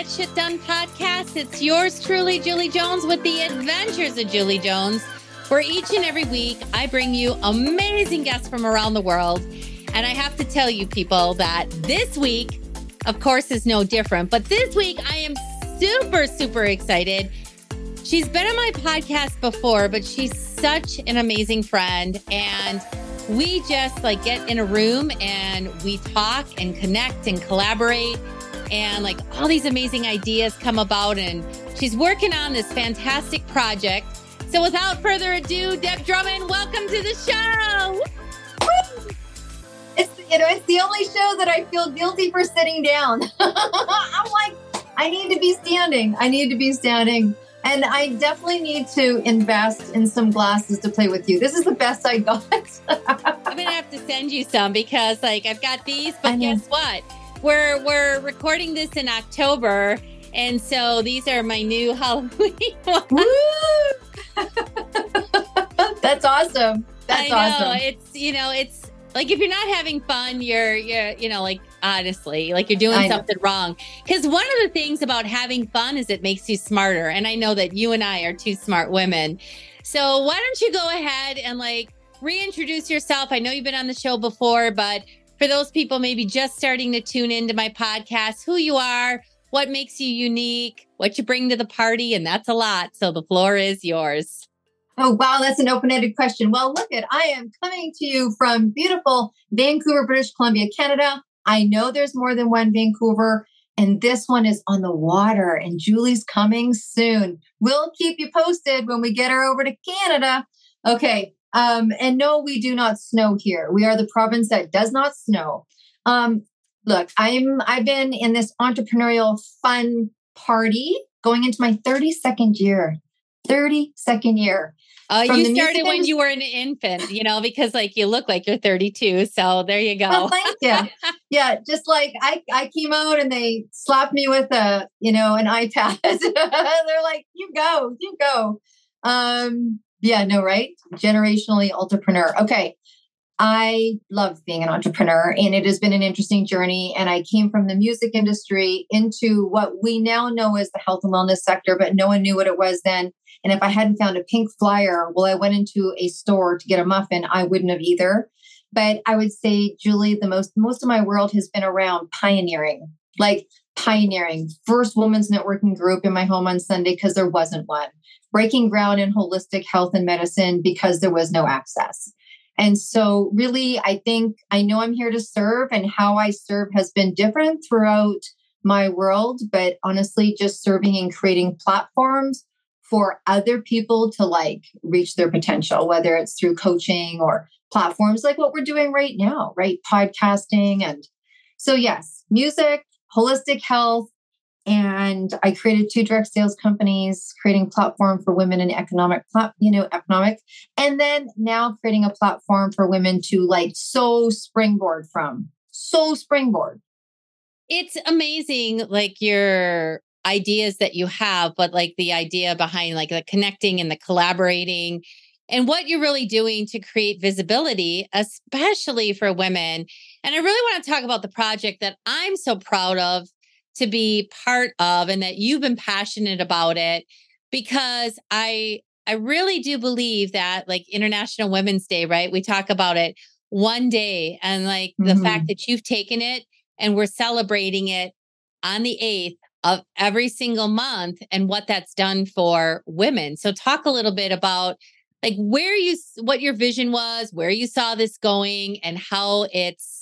Get Shit Done podcast. It's yours truly, Julie Jones, with the adventures of Julie Jones, where each and every week I bring you amazing guests from around the world. And I have to tell you, people, that this week, of course, is no different. But this week, I am super, super excited. She's been on my podcast before, but she's such an amazing friend. And we just like get in a room and we talk and connect and collaborate and like all these amazing ideas come about and she's working on this fantastic project. So without further ado deb drummond welcome to the show. It's you know it's the only show that i feel guilty for sitting down. I'm like i need to be standing. I need to be standing. And I definitely need to invest in some glasses to play with you. This is the best I got. I'm gonna have to send you some because like I've got these, but guess what? We're we're recording this in October, and so these are my new Halloween. That's awesome. That's I know. Awesome. It's you know, it's like if you're not having fun, you're you're you know, like honestly, like you're doing something wrong. Because one of the things about having fun is it makes you smarter. And I know that you and I are two smart women. So why don't you go ahead and like reintroduce yourself? I know you've been on the show before, but for those people maybe just starting to tune into my podcast, who you are, what makes you unique, what you bring to the party, and that's a lot. So the floor is yours. Oh, wow, that's an open ended question. Well, look at, I am coming to you from beautiful Vancouver, British Columbia, Canada. I know there's more than one Vancouver, and this one is on the water, and Julie's coming soon. We'll keep you posted when we get her over to Canada. Okay, um, and no, we do not snow here. We are the province that does not snow. Um, look, I'm I've been in this entrepreneurial fun party going into my 32nd year. 32nd year. Uh, you started when you were an infant, you know, because like you look like you're 32. So there you go. Oh, thank you. yeah, just like I, I came out and they slapped me with a, you know, an iPad. They're like, you go, you go. Um, yeah, no, right? Generationally entrepreneur. Okay. I love being an entrepreneur and it has been an interesting journey. And I came from the music industry into what we now know as the health and wellness sector, but no one knew what it was then. And if I hadn't found a pink flyer, well, I went into a store to get a muffin, I wouldn't have either. But I would say, Julie, the most most of my world has been around pioneering, like pioneering. First women's networking group in my home on Sunday because there wasn't one. Breaking ground in holistic health and medicine because there was no access. And so, really, I think I know I'm here to serve, and how I serve has been different throughout my world. But honestly, just serving and creating platforms for other people to like reach their potential, whether it's through coaching or platforms like what we're doing right now, right? Podcasting. And so, yes, music, holistic health. And I created two direct sales companies, creating platform for women in economic, you know, economic, and then now creating a platform for women to like so springboard from, so springboard. It's amazing, like your ideas that you have, but like the idea behind like the connecting and the collaborating and what you're really doing to create visibility, especially for women. And I really want to talk about the project that I'm so proud of to be part of and that you've been passionate about it because I I really do believe that like International Women's Day, right? We talk about it one day and like mm-hmm. the fact mm-hmm. that you've taken it and we're celebrating it on the 8th of every single month and what that's done for women. So talk a little bit about like where you what your vision was, where you saw this going and how it's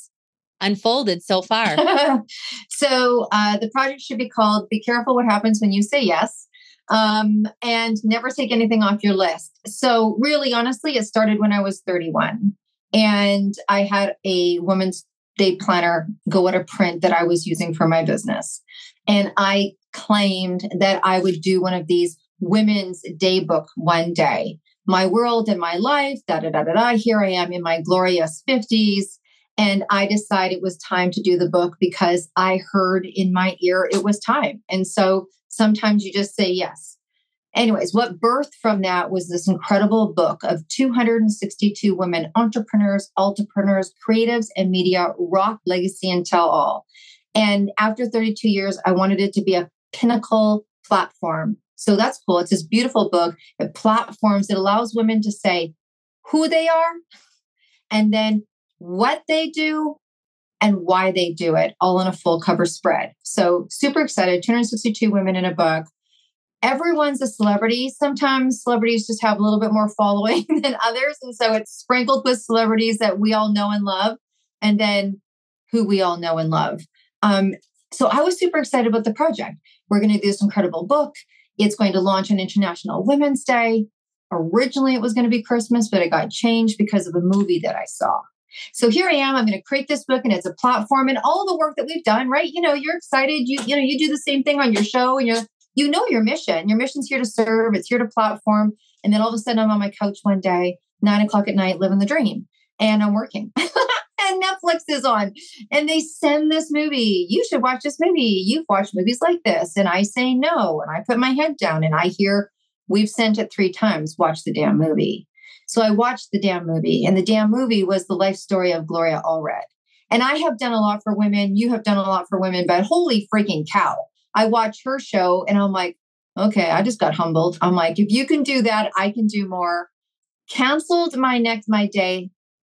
unfolded so far. so uh, the project should be called Be Careful What Happens When You Say Yes. Um, and never take anything off your list. So, really, honestly, it started when I was 31. And I had a woman's day planner go out of print that I was using for my business. And I claimed that I would do one of these women's day book one day. My world and my life, da da da da da. Here I am in my glorious 50s. And I decided it was time to do the book because I heard in my ear it was time. And so sometimes you just say yes. Anyways, what birthed from that was this incredible book of 262 women entrepreneurs, entrepreneurs, creatives, and media rock legacy and tell all. And after 32 years, I wanted it to be a pinnacle platform. So that's cool. It's this beautiful book. It platforms, it allows women to say who they are and then what they do and why they do it, all in a full cover spread. So super excited. 262 women in a book. Everyone's a celebrity. Sometimes celebrities just have a little bit more following than others. And so it's sprinkled with celebrities that we all know and love, and then who we all know and love. Um, so I was super excited about the project. We're going to do this incredible book. It's going to launch on International Women's Day. Originally, it was going to be Christmas, but it got changed because of a movie that I saw. So here I am. I'm going to create this book, and it's a platform, and all the work that we've done. Right? You know, you're excited. You you know, you do the same thing on your show, and you're you know your mission. Your mission's here to serve. It's here to platform. And then all of a sudden, I'm on my couch one day, nine o'clock at night, living the dream, and I'm working. and Netflix is on, and they send this movie. You should watch this movie. You've watched movies like this, and I say no, and I put my head down, and I hear we've sent it three times. Watch the damn movie. So I watched the damn movie, and the damn movie was the life story of Gloria Allred. And I have done a lot for women. You have done a lot for women, but holy freaking cow. I watch her show and I'm like, okay, I just got humbled. I'm like, if you can do that, I can do more. Canceled my next my day,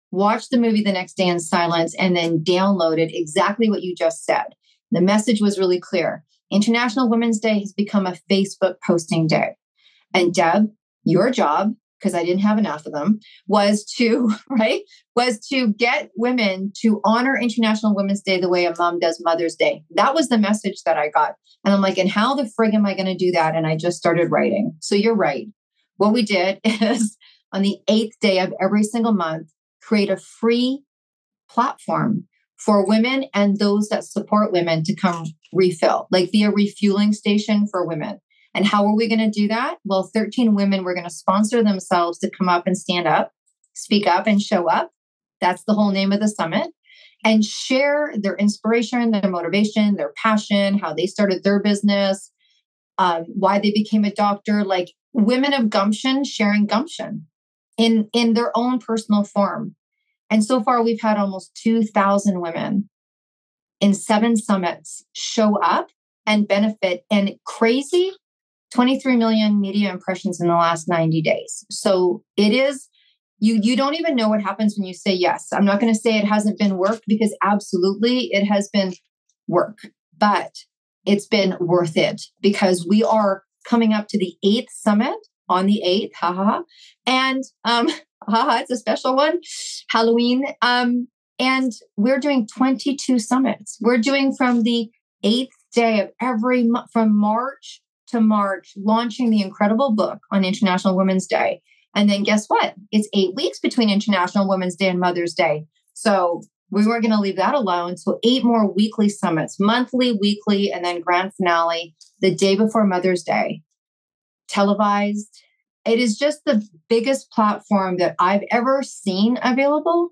watched the movie the next day in silence, and then downloaded exactly what you just said. The message was really clear. International Women's Day has become a Facebook posting day. And Deb, your job because I didn't have enough of them, was to, right, was to get women to honor International Women's Day the way a mom does Mother's Day. That was the message that I got. And I'm like, and how the frig am I going to do that? And I just started writing. So you're right. What we did is on the eighth day of every single month, create a free platform for women and those that support women to come refill, like be a refueling station for women. And how are we going to do that? Well, 13 women were going to sponsor themselves to come up and stand up, speak up, and show up. That's the whole name of the summit. And share their inspiration, their motivation, their passion, how they started their business, um, why they became a doctor, like women of gumption sharing gumption in, in their own personal form. And so far, we've had almost 2,000 women in seven summits show up and benefit. And crazy, 23 million media impressions in the last 90 days. So it is you you don't even know what happens when you say yes. I'm not going to say it hasn't been work because absolutely it has been work, but it's been worth it because we are coming up to the 8th summit on the 8th, haha. And um haha, it's a special one, Halloween. Um and we're doing 22 summits. We're doing from the 8th day of every month from March to March, launching the incredible book on International Women's Day. And then guess what? It's eight weeks between International Women's Day and Mother's Day. So we weren't going to leave that alone. So eight more weekly summits, monthly, weekly, and then grand finale the day before Mother's Day, televised. It is just the biggest platform that I've ever seen available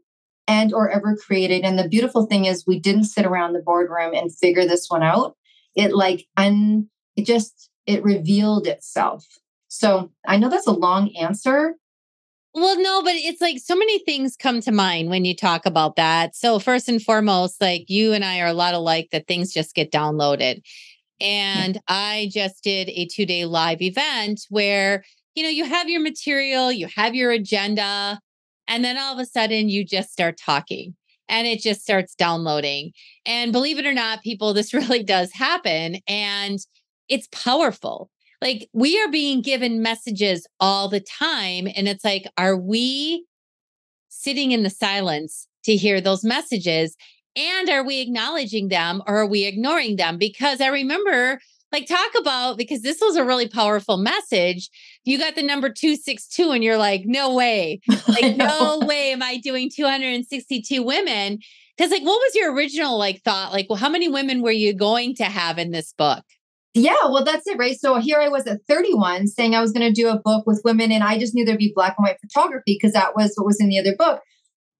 and or ever created. And the beautiful thing is we didn't sit around the boardroom and figure this one out. It like un it just it revealed itself. So I know that's a long answer. Well, no, but it's like so many things come to mind when you talk about that. So, first and foremost, like you and I are a lot alike that things just get downloaded. And yeah. I just did a two day live event where, you know, you have your material, you have your agenda, and then all of a sudden you just start talking and it just starts downloading. And believe it or not, people, this really does happen. And it's powerful. Like we are being given messages all the time. And it's like, are we sitting in the silence to hear those messages? And are we acknowledging them or are we ignoring them? Because I remember, like, talk about because this was a really powerful message. You got the number 262, and you're like, no way. Like, no way am I doing 262 women. Because, like, what was your original like thought? Like, well, how many women were you going to have in this book? Yeah, well, that's it, right? So here I was at 31 saying I was going to do a book with women, and I just knew there'd be black and white photography because that was what was in the other book.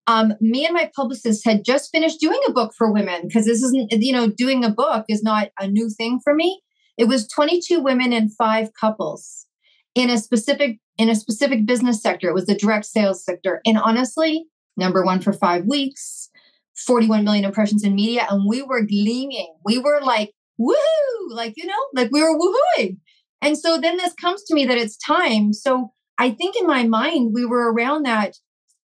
Um, me and my publicist had just finished doing a book for women because this isn't, you know, doing a book is not a new thing for me. It was 22 women and five couples in a specific in a specific business sector. It was the direct sales sector, and honestly, number one for five weeks, 41 million impressions in media, and we were gleaming. We were like, woohoo! like, you know, like we were woohooing. And so then this comes to me that it's time. So I think in my mind, we were around that.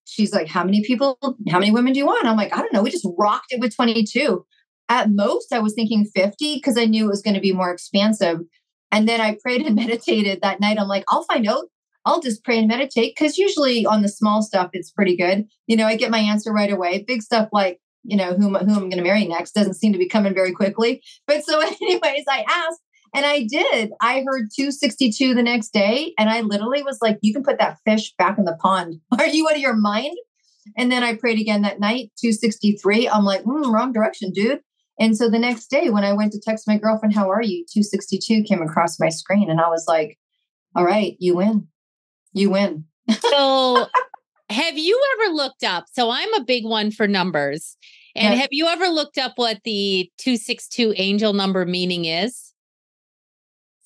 She's like, How many people, how many women do you want? I'm like, I don't know. We just rocked it with 22. At most, I was thinking 50 because I knew it was going to be more expansive. And then I prayed and meditated that night. I'm like, I'll find out. I'll just pray and meditate because usually on the small stuff, it's pretty good. You know, I get my answer right away. Big stuff like, you know, who, who I'm going to marry next doesn't seem to be coming very quickly. But so, anyways, I asked and I did. I heard 262 the next day. And I literally was like, you can put that fish back in the pond. Are you out of your mind? And then I prayed again that night, 263. I'm like, mm, wrong direction, dude. And so the next day, when I went to text my girlfriend, How are you? 262 came across my screen. And I was like, All right, you win. You win. so, have you ever looked up? So, I'm a big one for numbers. And have you ever looked up what the 262 angel number meaning is?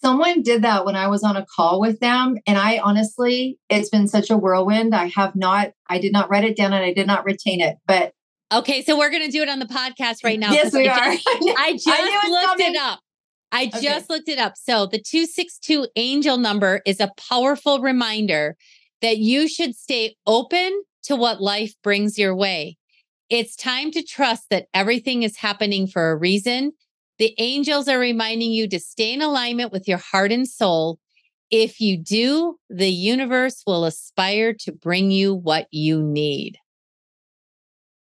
Someone did that when I was on a call with them. And I honestly, it's been such a whirlwind. I have not, I did not write it down and I did not retain it. But okay, so we're going to do it on the podcast right now. Yes, we I are. Just, I just I looked coming. it up. I okay. just looked it up. So the 262 angel number is a powerful reminder that you should stay open to what life brings your way. It's time to trust that everything is happening for a reason the angels are reminding you to stay in alignment with your heart and soul. If you do, the universe will aspire to bring you what you need.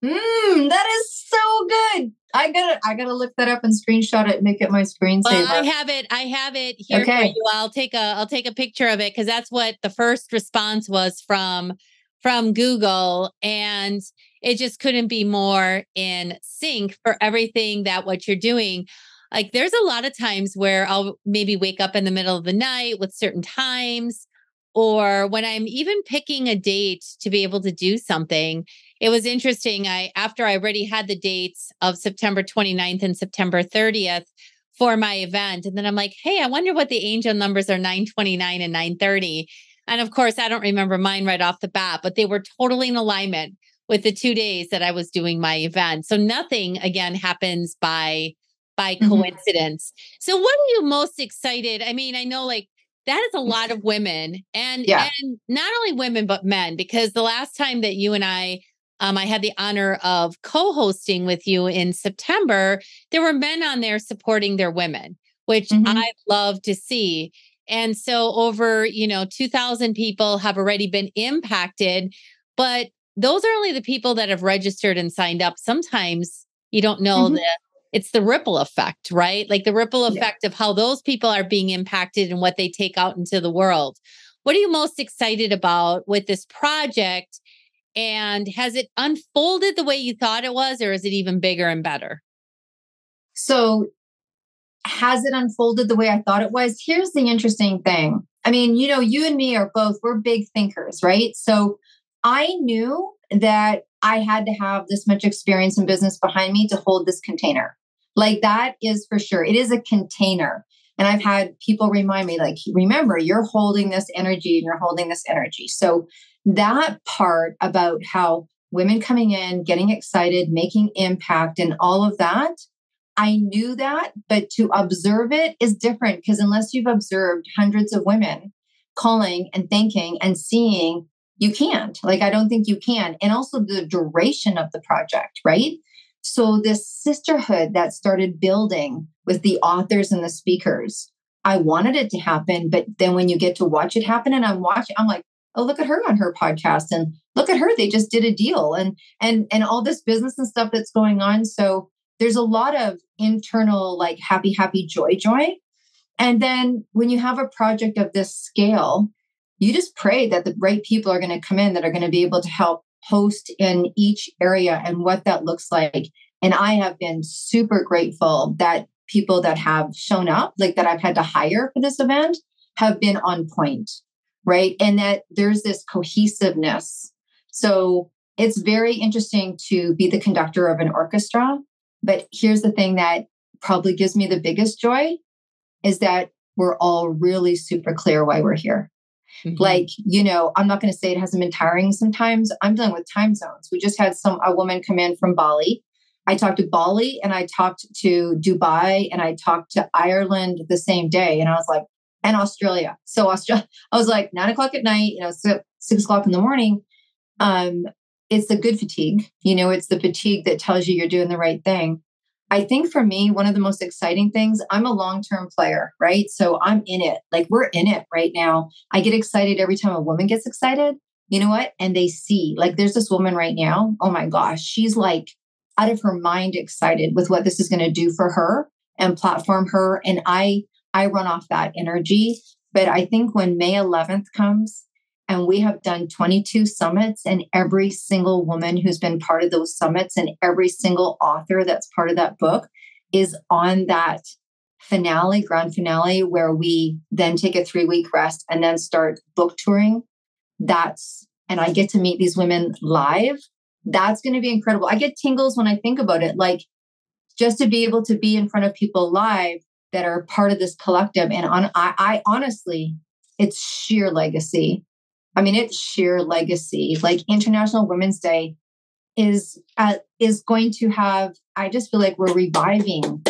Mmm, that is so good. I gotta I gotta look that up and screenshot it and make it my screensaver. Well, I have it. I have it here okay. for you. I'll take a I'll take a picture of it because that's what the first response was from from Google. And it just couldn't be more in sync for everything that what you're doing. Like there's a lot of times where I'll maybe wake up in the middle of the night with certain times or when I'm even picking a date to be able to do something. It was interesting. I after I already had the dates of September 29th and September 30th for my event and then I'm like, "Hey, I wonder what the angel numbers are 929 and 930." And of course, I don't remember mine right off the bat, but they were totally in alignment with the two days that I was doing my event. So nothing again happens by by mm-hmm. coincidence. So what are you most excited? I mean, I know like that is a lot of women and yeah. and not only women but men because the last time that you and I um, I had the honor of co-hosting with you in September. There were men on there supporting their women, which mm-hmm. I love to see. And so over, you know, 2000 people have already been impacted, but those are only the people that have registered and signed up. Sometimes you don't know mm-hmm. the it's the ripple effect, right? Like the ripple effect yeah. of how those people are being impacted and what they take out into the world. What are you most excited about with this project? And has it unfolded the way you thought it was, or is it even bigger and better? So, has it unfolded the way I thought it was? Here's the interesting thing. I mean, you know, you and me are both, we're big thinkers, right? So, I knew that I had to have this much experience in business behind me to hold this container. Like that is for sure. It is a container. And I've had people remind me, like, remember, you're holding this energy and you're holding this energy. So that part about how women coming in, getting excited, making impact, and all of that, I knew that, but to observe it is different because unless you've observed hundreds of women calling and thinking and seeing you can't. Like, I don't think you can. And also the duration of the project, right? So, this sisterhood that started building with the authors and the speakers, I wanted it to happen. But then when you get to watch it happen, and I'm watching, I'm like, oh, look at her on her podcast. And look at her. They just did a deal and and and all this business and stuff that's going on. So there's a lot of internal, like happy, happy, joy, joy. And then when you have a project of this scale, you just pray that the right people are going to come in that are going to be able to help host in each area and what that looks like. And I have been super grateful that people that have shown up, like that I've had to hire for this event, have been on point, right? And that there's this cohesiveness. So it's very interesting to be the conductor of an orchestra. But here's the thing that probably gives me the biggest joy is that we're all really super clear why we're here. Mm-hmm. Like, you know, I'm not going to say it hasn't been tiring sometimes. I'm dealing with time zones. We just had some a woman come in from Bali I talked to Bali and I talked to Dubai and I talked to Ireland the same day. And I was like, and Australia. So Australia, I was like nine o'clock at night, you know, six o'clock in the morning. Um, it's the good fatigue. You know, it's the fatigue that tells you you're doing the right thing. I think for me, one of the most exciting things, I'm a long term player, right? So I'm in it. Like we're in it right now. I get excited every time a woman gets excited. You know what? And they see, like, there's this woman right now. Oh my gosh, she's like out of her mind excited with what this is going to do for her and platform her. And I, I run off that energy. But I think when May 11th comes, and we have done 22 summits, and every single woman who's been part of those summits and every single author that's part of that book is on that finale, grand finale, where we then take a three week rest and then start book touring. That's, and I get to meet these women live. That's going to be incredible. I get tingles when I think about it. Like just to be able to be in front of people live that are part of this collective. And on, I, I honestly, it's sheer legacy I mean, it's sheer legacy. Like International Women's Day is uh, is going to have. I just feel like we're reviving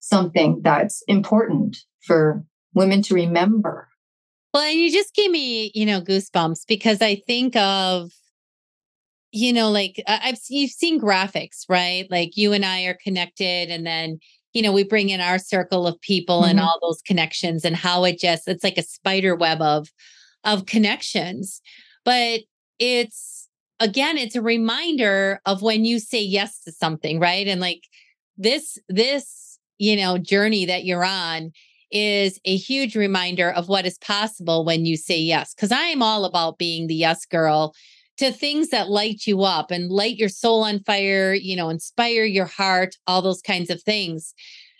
something that's important for women to remember. Well, and you just gave me, you know, goosebumps because I think of, you know, like I've you've seen graphics, right? Like you and I are connected, and then you know we bring in our circle of people mm-hmm. and all those connections, and how it just it's like a spider web of of connections. But it's again, it's a reminder of when you say yes to something, right? And like this, this, you know, journey that you're on is a huge reminder of what is possible when you say yes. Cause I am all about being the yes girl to things that light you up and light your soul on fire, you know, inspire your heart, all those kinds of things.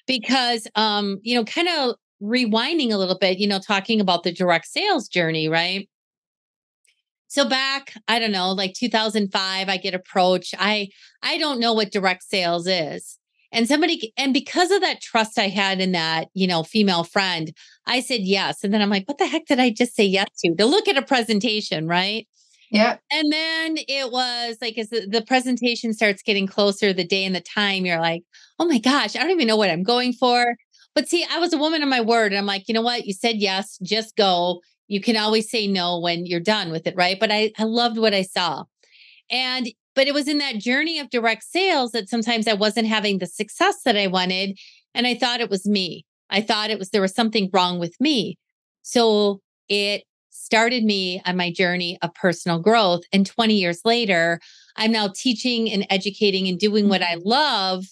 Because um, you know, kind of rewinding a little bit, you know, talking about the direct sales journey, right? So back, I don't know, like 2005, I get approached. I I don't know what direct sales is. And somebody and because of that trust I had in that, you know, female friend, I said yes. And then I'm like, what the heck did I just say yes to? To look at a presentation, right? Yeah. And then it was like as the, presentation starts getting closer, the day and the time, you're like, oh my gosh, I don't even know what I'm going for. But see, I was a woman of my word. And I'm like, you know what? You said yes, just go. You can always say no when you're done with it, right? But I, I loved what I saw. And but it was in that journey of direct sales that sometimes I wasn't having the success that I wanted. And I thought it was me. I thought it was there was something wrong with me. So it started me on my journey of personal growth. And 20 years later, I'm now teaching and educating and doing what I mm-hmm. love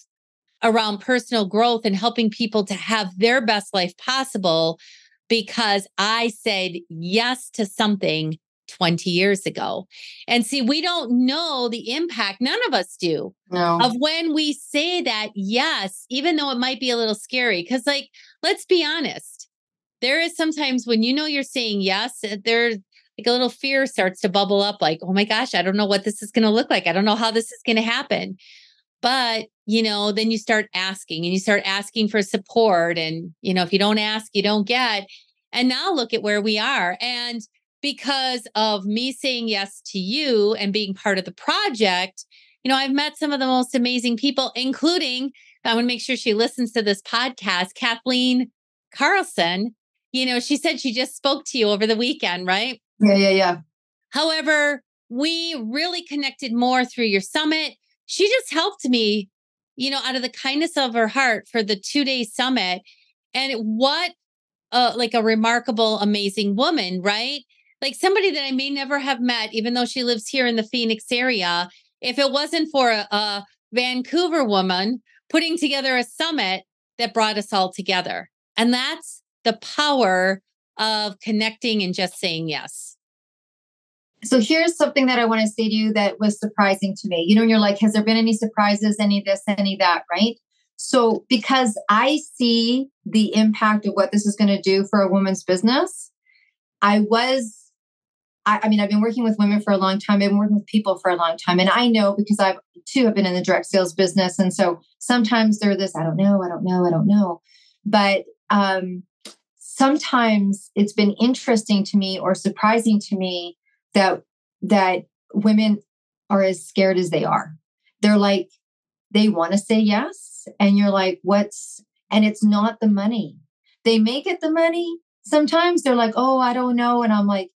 around personal growth and helping people to have their best life possible because I said yes to something 20 years ago. And see, we don't know the impact, none of us do, no. of when we say that yes, even though it might be a little scary. Because, like, let's be honest, there is sometimes when you know you're saying yes, eh, there's like a little fear starts to bubble up, like, oh my gosh, I don't know what this is going to look like. I don't know how this is going to happen. But, you know, then you start asking and you start asking for support. And, you know, if you don't ask, you don't get. And now look at where we are. And because of me saying yes to you and being part of the project, you know, I've met some of the most amazing people, including, I want to make sure she listens to this podcast, Kathleen Carlson. You know, she said she just spoke to you over the weekend, right? Yeah, yeah, yeah. However, we really connected more through your summit she just helped me, you know, out of the kindness of her heart for the two day summit. And what, uh, like a remarkable, amazing woman, right? Like somebody that I may never have met, even though she lives here in the Phoenix area. If it wasn't for a, a Vancouver woman putting together a summit that brought us all together. And that's the power of connecting and just saying yes. So here's something that I want to say to you that was surprising to me. You know, you're like, has there been any surprises, any this, any that, right? So because I see the impact of what this is going to do for a woman's business, I was I, I, mean, I've been working with women for a long time. I've been working with people for a long time. And I know because I've too have been in the direct sales business. And so sometimes they're this, I don't know, I don't know, I don't know. But um, sometimes it's been interesting to me or surprising to me that that women are as scared as they are. They're like they want to say yes. And you're like, what's, and it's not the money. They make it the money. Sometimes they're like, oh, I don't know. And I'm like,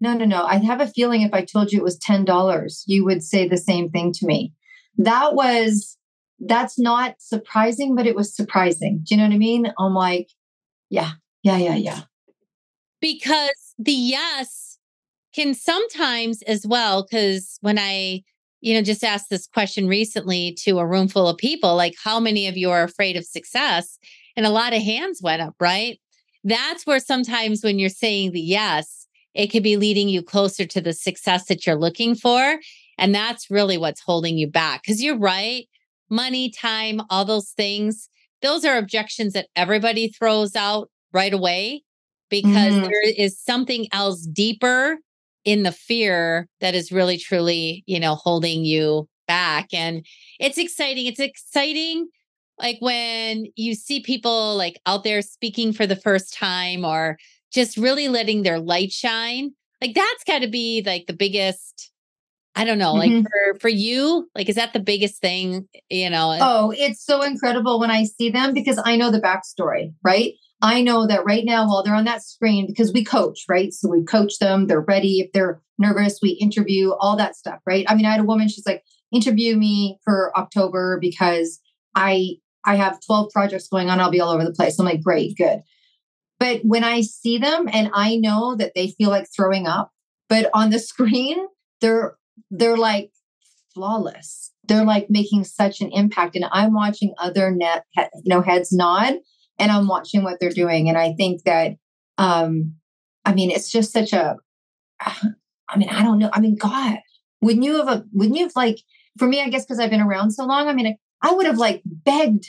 no, no, no. I have a feeling if I told you it was $10, you would say the same thing to me. That was, that's not surprising, but it was surprising. Do you know what I mean? I'm like, yeah, yeah, yeah, yeah. Because the yes can sometimes as well, because when I, you know, just asked this question recently to a room full of people, like how many of you are afraid of success? And a lot of hands went up, right? That's where sometimes when you're saying the yes, it could be leading you closer to the success that you're looking for. And that's really what's holding you back. Because you're right money, time, all those things, those are objections that everybody throws out right away because mm-hmm. there is something else deeper in the fear that is really truly, you know, holding you back. And it's exciting. It's exciting like when you see people like out there speaking for the first time or just really letting their light shine. Like that's got to be like the biggest I don't know, like mm-hmm. for for you, like is that the biggest thing, you know? Oh, it's so incredible when I see them because I know the backstory, right? I know that right now while they're on that screen because we coach, right? So we coach them, they're ready. If they're nervous, we interview all that stuff, right? I mean, I had a woman, she's like, interview me for October because I I have 12 projects going on, I'll be all over the place. I'm like, great, good. But when I see them and I know that they feel like throwing up, but on the screen, they're they're like flawless. They're like making such an impact. And I'm watching other net, you know, heads nod and I'm watching what they're doing. And I think that, um, I mean, it's just such a, I mean, I don't know. I mean, God, wouldn't you have, a, wouldn't you have like, for me, I guess, because I've been around so long, I mean, I would have like begged.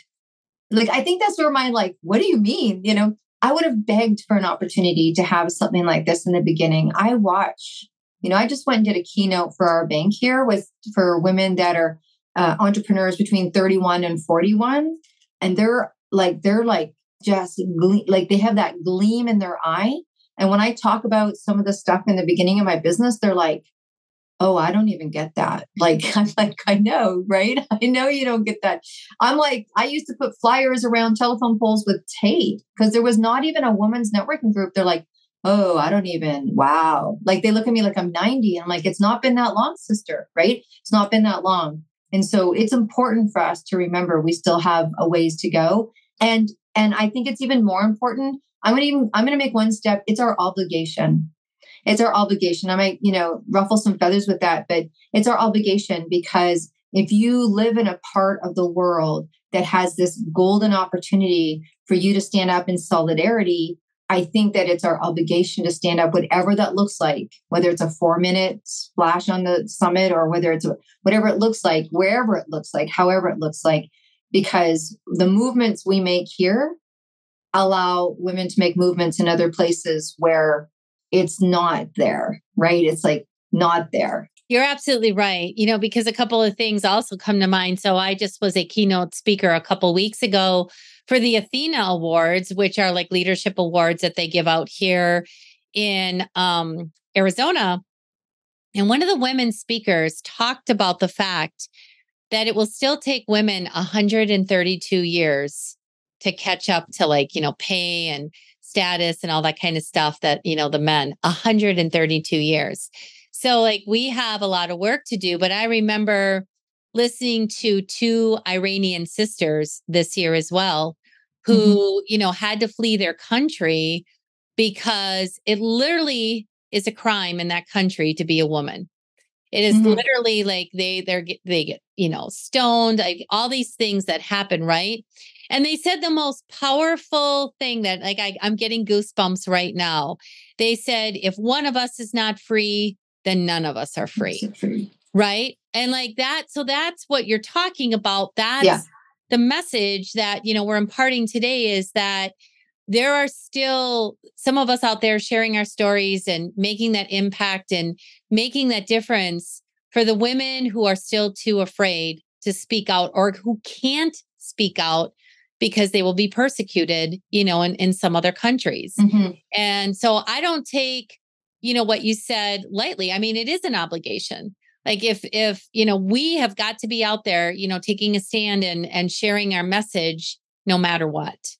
Like, I think that's where my, like, what do you mean? You know, I would have begged for an opportunity to have something like this in the beginning. I watch you know, I just went and did a keynote for our bank here with for women that are uh, entrepreneurs between 31 and 41, and they're like they're like just gle- like they have that gleam in their eye. And when I talk about some of the stuff in the beginning of my business, they're like, "Oh, I don't even get that." Like I'm like, I know, right? I know you don't get that. I'm like, I used to put flyers around telephone poles with tape because there was not even a women's networking group. They're like, oh, I don't even, wow. Like they look at me like I'm 90. And I'm like, it's not been that long, sister, right? It's not been that long. And so it's important for us to remember we still have a ways to go. And and I think it's even more important. I'm gonna even I'm gonna make one step. It's our obligation. It's our obligation. I might, you know, ruffle some feathers with that, but it's our obligation because if you live in a part of the world that has this golden opportunity for you to stand up in solidarity I think that it's our obligation to stand up, whatever that looks like, whether it's a four minute splash on the summit or whether it's a, whatever it looks like, wherever it looks like, however it looks like, because the movements we make here allow women to make movements in other places where it's not there, right? It's like not there. You're absolutely right. You know, because a couple of things also come to mind. So I just was a keynote speaker a couple weeks ago for the Athena Awards, which are like leadership awards that they give out here in um, Arizona. And one of the women speakers talked about the fact that it will still take women 132 years to catch up to like, you know, pay and status and all that kind of stuff that, you know, the men 132 years. So, like, we have a lot of work to do. But I remember listening to two Iranian sisters this year as well, mm-hmm. who, mm-hmm. you know, had to flee their country because it literally is a crime in that country to be a woman. It is mm-hmm. literally like they they're they get you know stoned, like all these things that happen, right? And they said the most powerful thing that like I, I'm getting goosebumps right now. They said if one of us is not free, then none of us are free. Right. And like that. So that's what you're talking about. That's yeah. the message that, you know, we're imparting today is that there are still some of us out there sharing our stories and making that impact and making that difference for the women who are still too afraid to speak out or who can't speak out because they will be persecuted, you know, in, in some other countries. Mm-hmm. And so I don't take you know what you said lightly i mean it is an obligation like if if you know we have got to be out there you know taking a stand and and sharing our message no matter what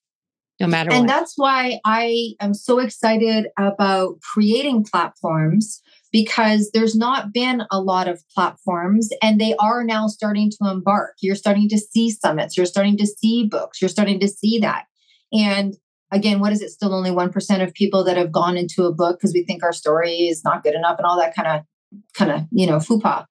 no matter and what. that's why i am so excited about creating platforms because there's not been a lot of platforms and they are now starting to embark you're starting to see summits you're starting to see books you're starting to see that and again what is it still only 1% of people that have gone into a book because we think our story is not good enough and all that kind of kind of, you know, fupa.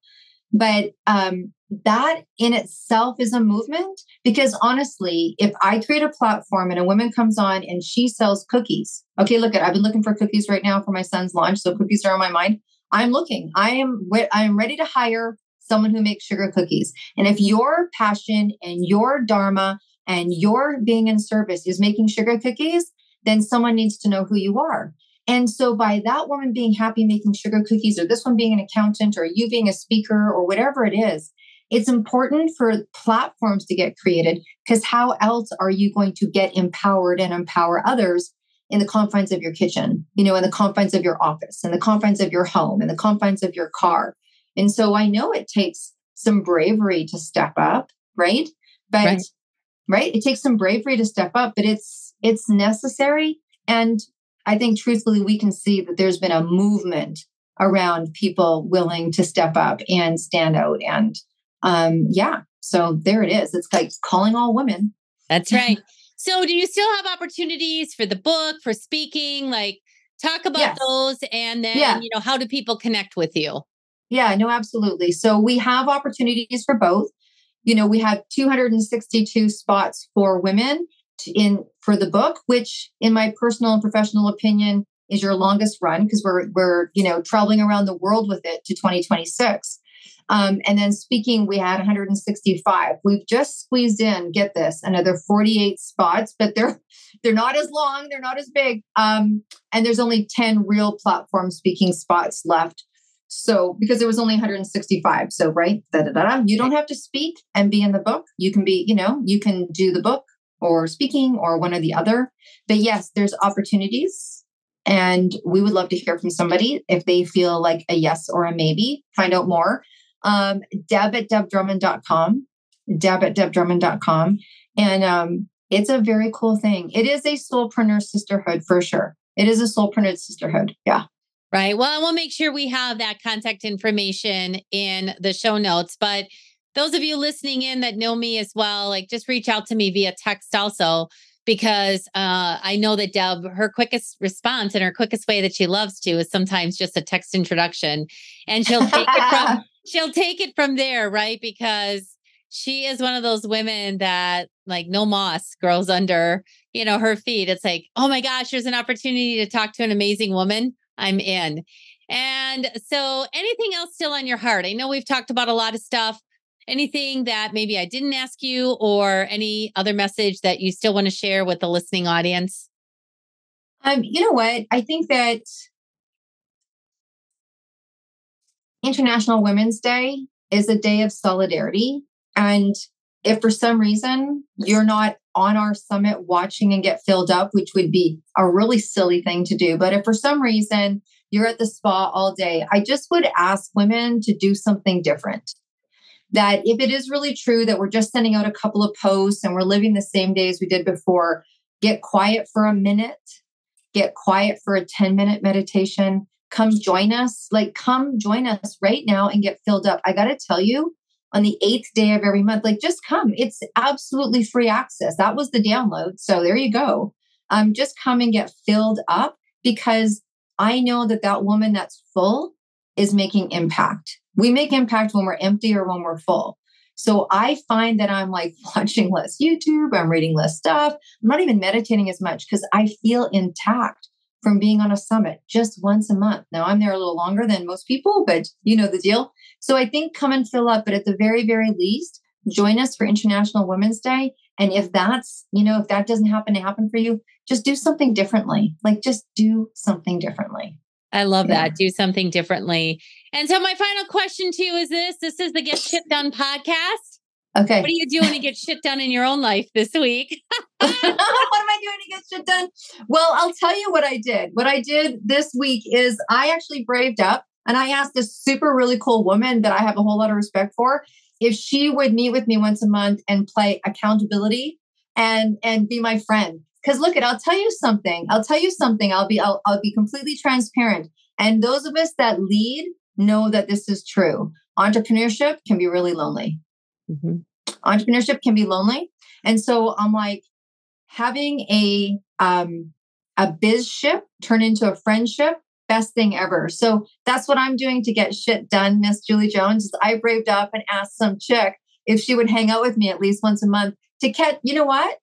But um, that in itself is a movement because honestly, if I create a platform and a woman comes on and she sells cookies, okay, look at I've been looking for cookies right now for my son's lunch, so cookies are on my mind. I'm looking. I am I am ready to hire someone who makes sugar cookies. And if your passion and your dharma and your being in service is making sugar cookies, then someone needs to know who you are. And so, by that woman being happy making sugar cookies, or this one being an accountant, or you being a speaker, or whatever it is, it's important for platforms to get created because how else are you going to get empowered and empower others in the confines of your kitchen, you know, in the confines of your office, in the confines of your home, in the confines of your car? And so, I know it takes some bravery to step up, right? But right. right, it takes some bravery to step up, but it's it's necessary and I think truthfully, we can see that there's been a movement around people willing to step up and stand out. And um, yeah, so there it is. It's like calling all women. That's right. so, do you still have opportunities for the book, for speaking? Like, talk about yes. those. And then, yeah. you know, how do people connect with you? Yeah, no, absolutely. So, we have opportunities for both. You know, we have 262 spots for women in for the book, which in my personal and professional opinion is your longest run because we're we're you know traveling around the world with it to 2026. Um, and then speaking, we had 165. We've just squeezed in, get this, another 48 spots, but they're they're not as long, they're not as big. Um, and there's only 10 real platform speaking spots left. So because there was only 165. So right, da, da, da, you don't have to speak and be in the book. You can be, you know, you can do the book or speaking or one or the other. But yes, there's opportunities. And we would love to hear from somebody if they feel like a yes or a maybe. Find out more. Um, deb at debdrummond.com. Deb at debdrummond.com. And um, it's a very cool thing. It is a soulpreneur sisterhood for sure. It is a soulpreneur sisterhood. Yeah. Right. Well, we'll make sure we have that contact information in the show notes. But those of you listening in that know me as well, like just reach out to me via text also, because uh, I know that Deb, her quickest response and her quickest way that she loves to is sometimes just a text introduction, and she'll take it from she'll take it from there, right? Because she is one of those women that like no moss grows under you know her feet. It's like, oh my gosh, there's an opportunity to talk to an amazing woman. I'm in. And so, anything else still on your heart? I know we've talked about a lot of stuff anything that maybe I didn't ask you or any other message that you still want to share with the listening audience? Um, you know what? I think that International Women's Day is a day of solidarity. And if for some reason you're not on our summit watching and get filled up, which would be a really silly thing to do, but if for some reason you're at the spa all day, I just would ask women to do something different that if it is really true that we're just sending out a couple of posts and we're living the same days we did before, get quiet for a minute, get quiet for a 10 minute meditation. Come join us. Like, come join us right now and get filled up. I got to tell you, on the eighth day of every month, like, just come. It's absolutely free access. That was the download. So there you go. Um, just come and get filled up because I know that that woman that's full is making impact. We make impact when we're empty or when we're full. So I find that I'm like watching less YouTube, I'm reading less stuff. I'm not even meditating as much because I feel intact from being on a summit just once a month. Now I'm there a little longer than most people, but you know the deal. So I think come and fill up, but at the very, very least, join us for International Women's Day. And if that's, you know, if that doesn't happen to happen for you, just do something differently. Like just do something differently. I love yeah. that. Do something differently. And so my final question to you is this. This is the Get Shit Done podcast. Okay. What are you doing to get shit done in your own life this week? what am I doing to get shit done? Well, I'll tell you what I did. What I did this week is I actually braved up. And I asked this super really cool woman that I have a whole lot of respect for if she would meet with me once a month and play accountability and and be my friend. Because look at, I'll tell you something. I'll tell you something. I'll be I'll, I'll be completely transparent. And those of us that lead know that this is true. Entrepreneurship can be really lonely. Mm-hmm. Entrepreneurship can be lonely. And so I'm like, having a um, a biz ship turn into a friendship best thing ever so that's what i'm doing to get shit done miss julie jones i braved up and asked some chick if she would hang out with me at least once a month to catch you know what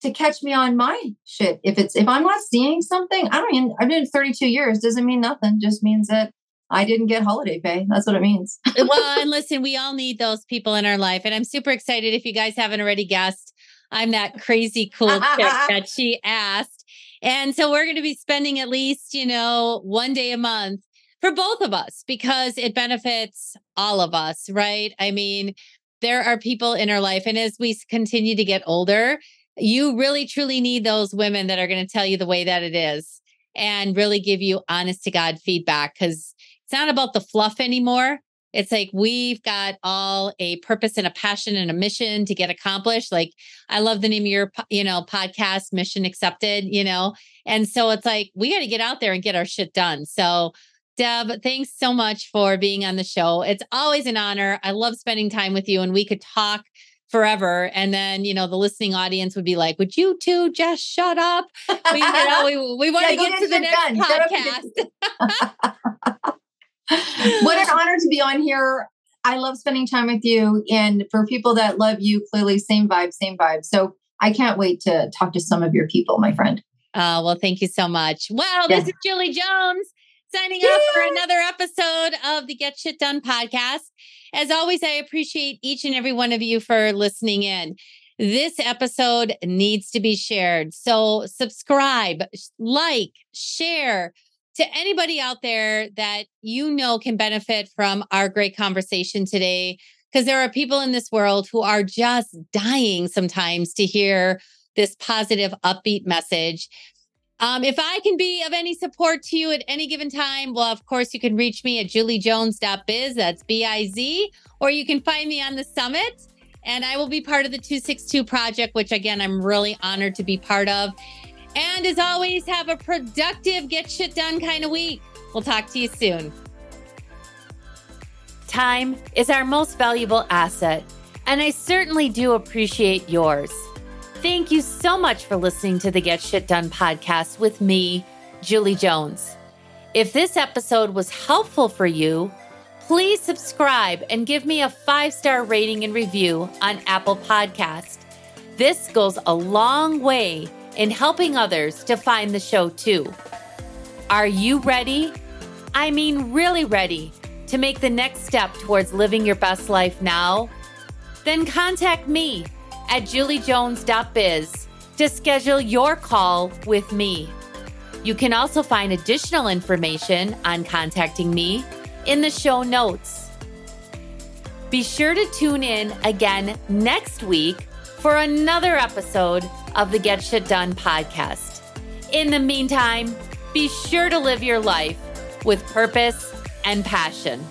to catch me on my shit if it's if i'm not seeing something i don't even i've been 32 years doesn't mean nothing just means that I didn't get holiday pay. That's what it means. Uh, well, and listen, we all need those people in our life. And I'm super excited if you guys haven't already guessed. I'm that crazy cool chick that she asked. And so we're going to be spending at least, you know, one day a month for both of us because it benefits all of us, right? I mean, there are people in our life. And as we continue to get older, you really truly need those women that are going to tell you the way that it is and really give you honest to God feedback because it's not about the fluff anymore. It's like we've got all a purpose and a passion and a mission to get accomplished. Like I love the name of your, you know, podcast, Mission Accepted, you know. And so it's like we got to get out there and get our shit done. So Deb, thanks so much for being on the show. It's always an honor. I love spending time with you and we could talk forever. And then, you know, the listening audience would be like, would you two just shut up? We, you know, we, we want yeah, to get to the next podcast. what an honor to be on here. I love spending time with you. And for people that love you, clearly, same vibe, same vibe. So I can't wait to talk to some of your people, my friend. Oh, well, thank you so much. Well, yeah. this is Julie Jones signing off for another episode of the Get Shit Done podcast. As always, I appreciate each and every one of you for listening in. This episode needs to be shared. So subscribe, like, share, to anybody out there that you know can benefit from our great conversation today, because there are people in this world who are just dying sometimes to hear this positive, upbeat message. Um, if I can be of any support to you at any given time, well, of course, you can reach me at juliejones.biz. That's B I Z, or you can find me on the summit. And I will be part of the 262 project, which again, I'm really honored to be part of. And as always, have a productive, get shit done kind of week. We'll talk to you soon. Time is our most valuable asset, and I certainly do appreciate yours. Thank you so much for listening to the Get Shit Done podcast with me, Julie Jones. If this episode was helpful for you, please subscribe and give me a five star rating and review on Apple Podcast. This goes a long way in helping others to find the show too. Are you ready? I mean, really ready to make the next step towards living your best life now? Then contact me at juliejones.biz to schedule your call with me. You can also find additional information on contacting me in the show notes. Be sure to tune in again next week for another episode of the Get Shit Done podcast. In the meantime, be sure to live your life with purpose and passion.